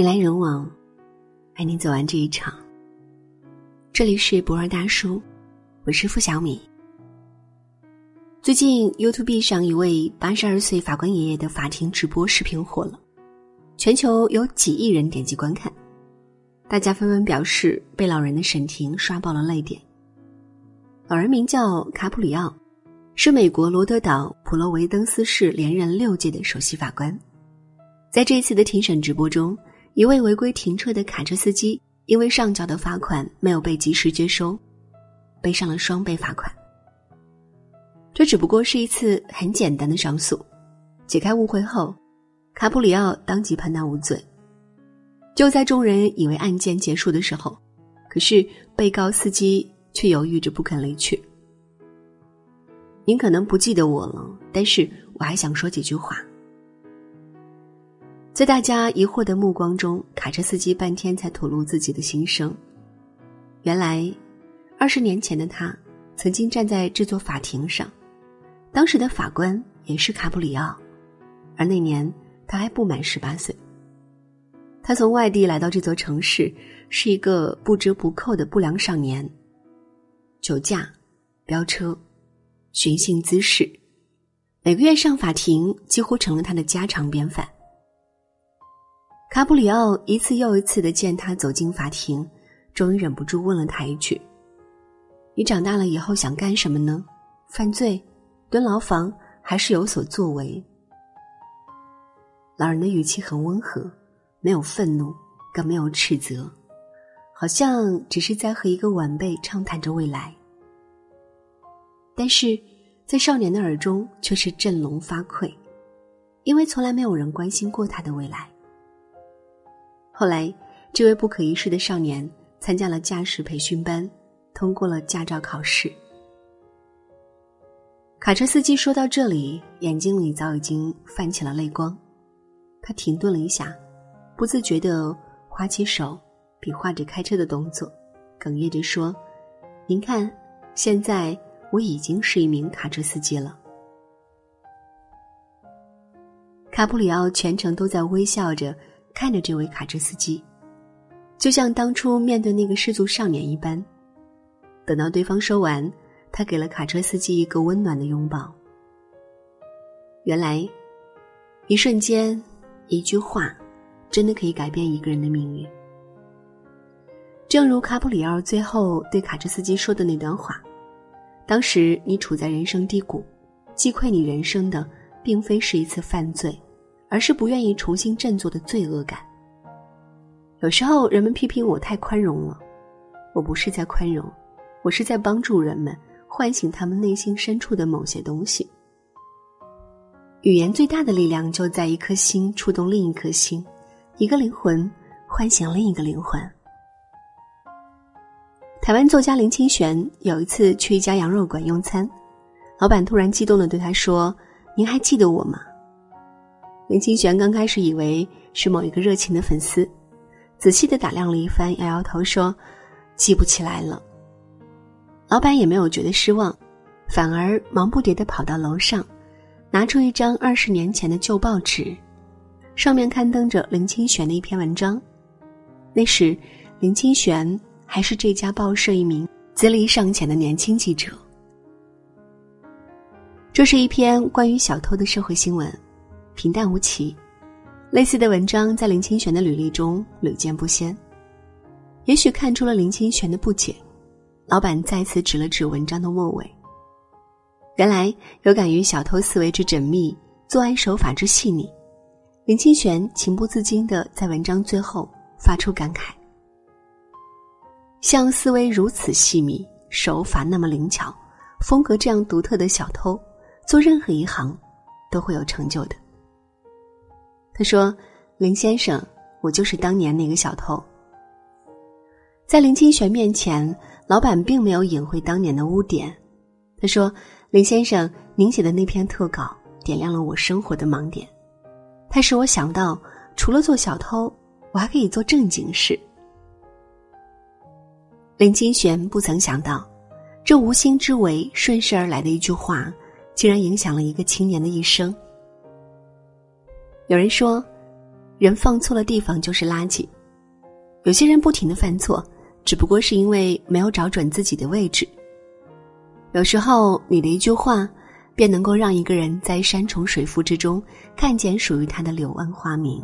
人来人往，陪你走完这一场。这里是博尔大叔，我是付小米。最近 YouTube 上一位八十二岁法官爷爷的法庭直播视频火了，全球有几亿人点击观看，大家纷纷表示被老人的审庭刷爆了泪点。老人名叫卡普里奥，是美国罗德岛普罗维登斯市连任六届的首席法官。在这一次的庭审直播中，一位违规停车的卡车司机因为上缴的罚款没有被及时接收，背上了双倍罚款。这只不过是一次很简单的上诉，解开误会后，卡普里奥当即判他无罪。就在众人以为案件结束的时候，可是被告司机却犹豫着不肯离去。您可能不记得我了，但是我还想说几句话。在大家疑惑的目光中，卡车司机半天才吐露自己的心声。原来，二十年前的他曾经站在这座法庭上，当时的法官也是卡普里奥，而那年他还不满十八岁。他从外地来到这座城市，是一个不折不扣的不良少年。酒驾、飙车、寻衅滋事，每个月上法庭几乎成了他的家常便饭。卡普里奥一次又一次的见他走进法庭，终于忍不住问了他一句：“你长大了以后想干什么呢？犯罪、蹲牢房，还是有所作为？”老人的语气很温和，没有愤怒，更没有斥责，好像只是在和一个晚辈畅谈着未来。但是，在少年的耳中却是振聋发聩，因为从来没有人关心过他的未来。后来，这位不可一世的少年参加了驾驶培训班，通过了驾照考试。卡车司机说到这里，眼睛里早已经泛起了泪光。他停顿了一下，不自觉地划起手，比划着开车的动作，哽咽着说：“您看，现在我已经是一名卡车司机了。”卡普里奥全程都在微笑着。看着这位卡车司机，就像当初面对那个失足少年一般。等到对方说完，他给了卡车司机一个温暖的拥抱。原来，一瞬间，一句话，真的可以改变一个人的命运。正如卡普里奥最后对卡车司机说的那段话：“当时你处在人生低谷，击溃你人生的，并非是一次犯罪。”而是不愿意重新振作的罪恶感。有时候人们批评我太宽容了，我不是在宽容，我是在帮助人们唤醒他们内心深处的某些东西。语言最大的力量就在一颗心触动另一颗心，一个灵魂唤醒另一个灵魂。台湾作家林清玄有一次去一家羊肉馆用餐，老板突然激动的对他说：“您还记得我吗？”林清玄刚开始以为是某一个热情的粉丝，仔细的打量了一番，摇摇头说：“记不起来了。”老板也没有觉得失望，反而忙不迭的跑到楼上，拿出一张二十年前的旧报纸，上面刊登着林清玄的一篇文章。那时，林清玄还是这家报社一名资历尚浅的年轻记者。这是一篇关于小偷的社会新闻。平淡无奇，类似的文章在林清玄的履历中屡见不鲜。也许看出了林清玄的不解，老板再次指了指文章的末尾。原来有感于小偷思维之缜密，作案手法之细腻，林清玄情不自禁的在文章最后发出感慨：像思维如此细密、手法那么灵巧、风格这样独特的小偷，做任何一行都会有成就的。他说：“林先生，我就是当年那个小偷。”在林清玄面前，老板并没有隐晦当年的污点。他说：“林先生，您写的那篇特稿点亮了我生活的盲点，它使我想到，除了做小偷，我还可以做正经事。”林清玄不曾想到，这无心之为、顺势而来的一句话，竟然影响了一个青年的一生。有人说，人放错了地方就是垃圾。有些人不停的犯错，只不过是因为没有找准自己的位置。有时候，你的一句话，便能够让一个人在山重水复之中，看见属于他的柳暗花明。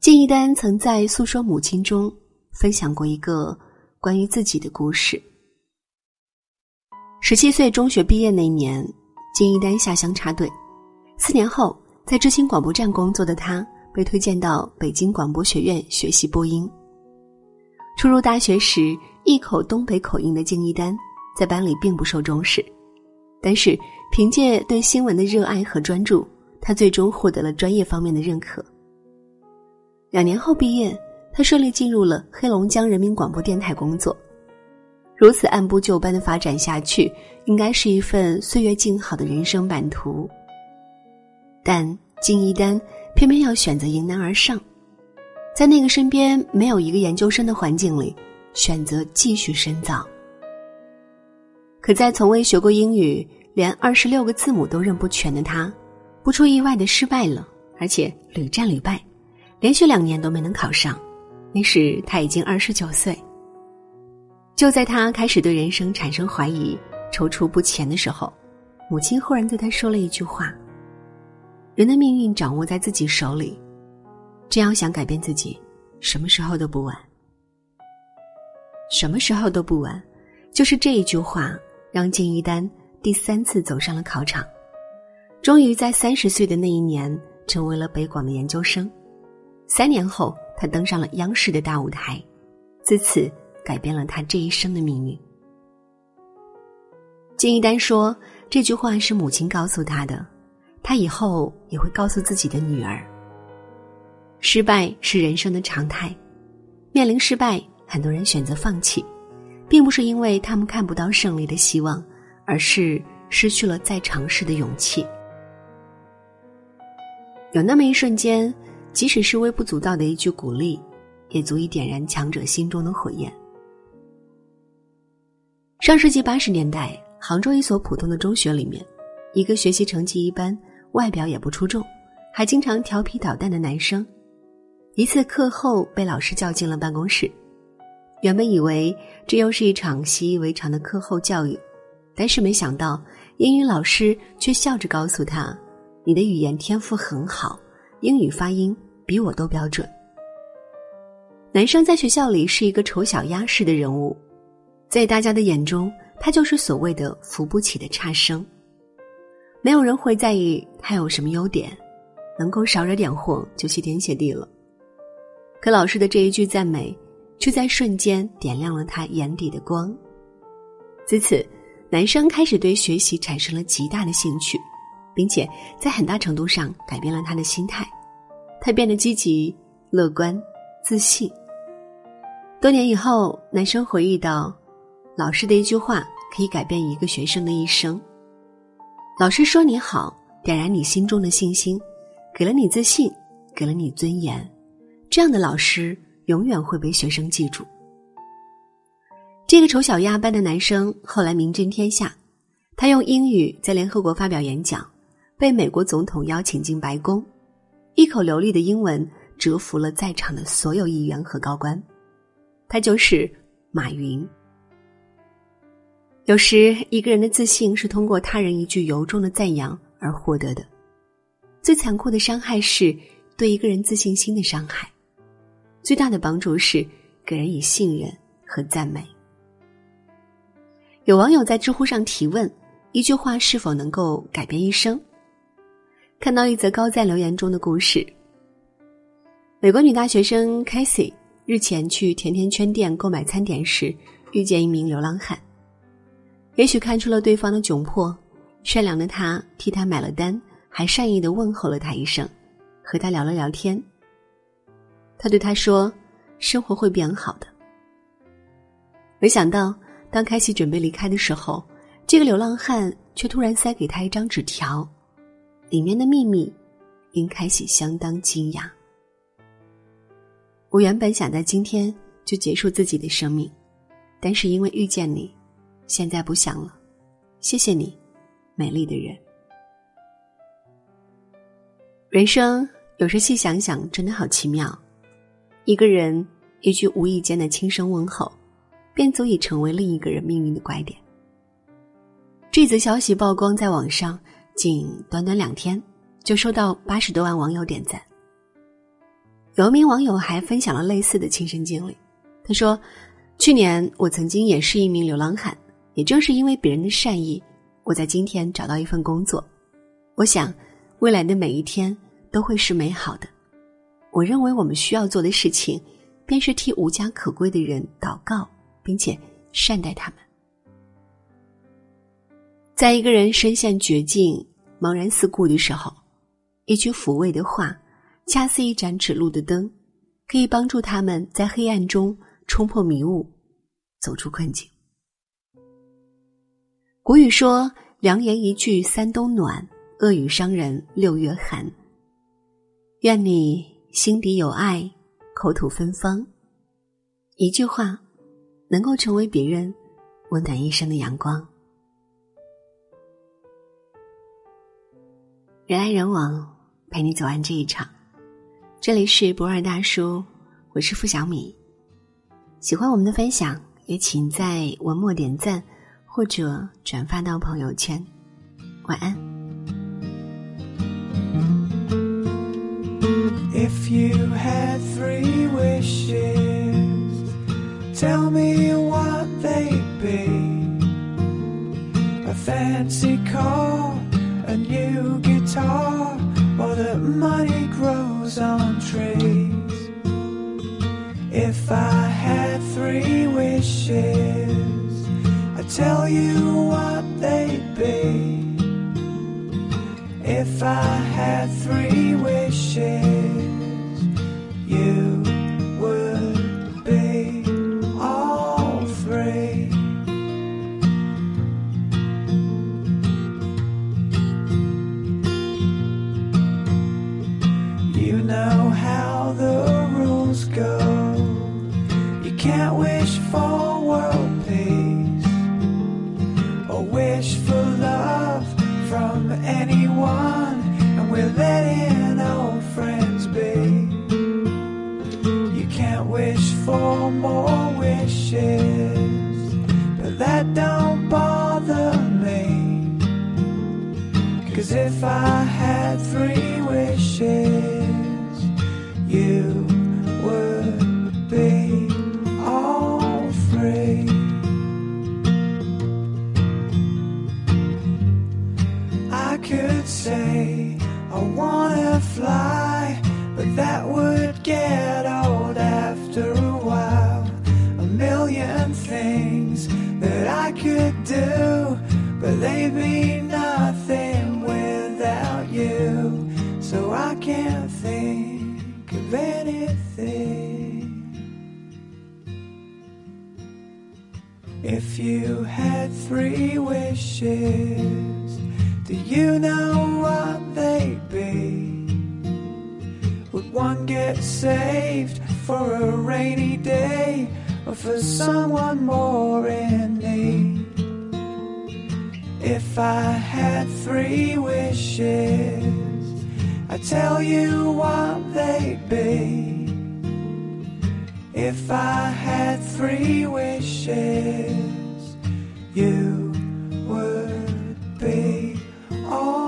金一丹曾在诉说母亲中分享过一个关于自己的故事。十七岁中学毕业那年，金一丹下乡插队，四年后在知青广播站工作的他，被推荐到北京广播学院学习播音。初入大学时，一口东北口音的敬一丹在班里并不受重视，但是凭借对新闻的热爱和专注，他最终获得了专业方面的认可。两年后毕业，他顺利进入了黑龙江人民广播电台工作。如此按部就班的发展下去，应该是一份岁月静好的人生版图。但金一丹偏偏要选择迎难而上，在那个身边没有一个研究生的环境里，选择继续深造。可在从未学过英语、连二十六个字母都认不全的他，不出意外的失败了，而且屡战屡败，连续两年都没能考上。那时他已经二十九岁。就在他开始对人生产生怀疑、踌躇不前的时候，母亲忽然对他说了一句话：“人的命运掌握在自己手里，真要想改变自己，什么时候都不晚。什么时候都不晚。”就是这一句话，让金一丹第三次走上了考场，终于在三十岁的那一年成为了北广的研究生。三年后，他登上了央视的大舞台，自此。改变了他这一生的命运。金一丹说：“这句话是母亲告诉他的，他以后也会告诉自己的女儿。失败是人生的常态，面临失败，很多人选择放弃，并不是因为他们看不到胜利的希望，而是失去了再尝试的勇气。有那么一瞬间，即使是微不足道的一句鼓励，也足以点燃强者心中的火焰。”上世纪八十年代，杭州一所普通的中学里面，一个学习成绩一般、外表也不出众，还经常调皮捣蛋的男生，一次课后被老师叫进了办公室。原本以为这又是一场习以为常的课后教育，但是没想到英语老师却笑着告诉他：“你的语言天赋很好，英语发音比我都标准。”男生在学校里是一个丑小鸭式的人物。在大家的眼中，他就是所谓的扶不起的差生。没有人会在意他有什么优点，能够少惹点祸就谢天谢地了。可老师的这一句赞美，却在瞬间点亮了他眼底的光。自此，男生开始对学习产生了极大的兴趣，并且在很大程度上改变了他的心态。他变得积极、乐观、自信。多年以后，男生回忆到。老师的一句话可以改变一个学生的一生。老师说你好，点燃你心中的信心，给了你自信，给了你尊严。这样的老师永远会被学生记住。这个丑小鸭般的男生后来名震天下，他用英语在联合国发表演讲，被美国总统邀请进白宫，一口流利的英文折服了在场的所有议员和高官。他就是马云。有时，一个人的自信是通过他人一句由衷的赞扬而获得的。最残酷的伤害是对一个人自信心的伤害，最大的帮助是给人以信任和赞美。有网友在知乎上提问：一句话是否能够改变一生？看到一则高赞留言中的故事：美国女大学生 Casey 日前去甜甜圈店购买餐点时，遇见一名流浪汉。也许看出了对方的窘迫，善良的他替他买了单，还善意的问候了他一声，和他聊了聊天。他对他说：“生活会变好的。”没想到，当开西准备离开的时候，这个流浪汉却突然塞给他一张纸条，里面的秘密令开西相当惊讶。我原本想在今天就结束自己的生命，但是因为遇见你。现在不想了，谢谢你，美丽的人。人生有时细想想，真的好奇妙。一个人一句无意间的轻声问候，便足以成为另一个人命运的拐点。这则消息曝光在网上，仅短短两天，就收到八十多万网友点赞。有一名网友还分享了类似的亲身经历，他说：“去年我曾经也是一名流浪汉，也正是因为别人的善意，我在今天找到一份工作。我想。”未来的每一天都会是美好的。我认为我们需要做的事情，便是替无家可归的人祷告，并且善待他们。在一个人身陷绝境、茫然四顾的时候，一句抚慰的话，恰似一盏指路的灯，可以帮助他们在黑暗中冲破迷雾，走出困境。古语说：“良言一句三冬暖。”恶语伤人六月寒。愿你心底有爱，口吐芬芳。一句话，能够成为别人温暖一生的阳光。人来人往，陪你走完这一场。这里是博尔大叔，我是付小米。喜欢我们的分享，也请在文末点赞或者转发到朋友圈。晚安。If you had three wishes, tell me what they'd be. A fancy car, a new guitar, or that money grows on tell you what they'd be. If I had three wishes you would be all three. You know how the rules go. You can't wish for more wishes, but that don't bother me. Cause if I had three wishes, I can't think of anything. If you had three wishes, do you know what they'd be? Would one get saved for a rainy day or for someone more in need? If I had three wishes, I tell you what they'd be if I had three wishes. You would be all.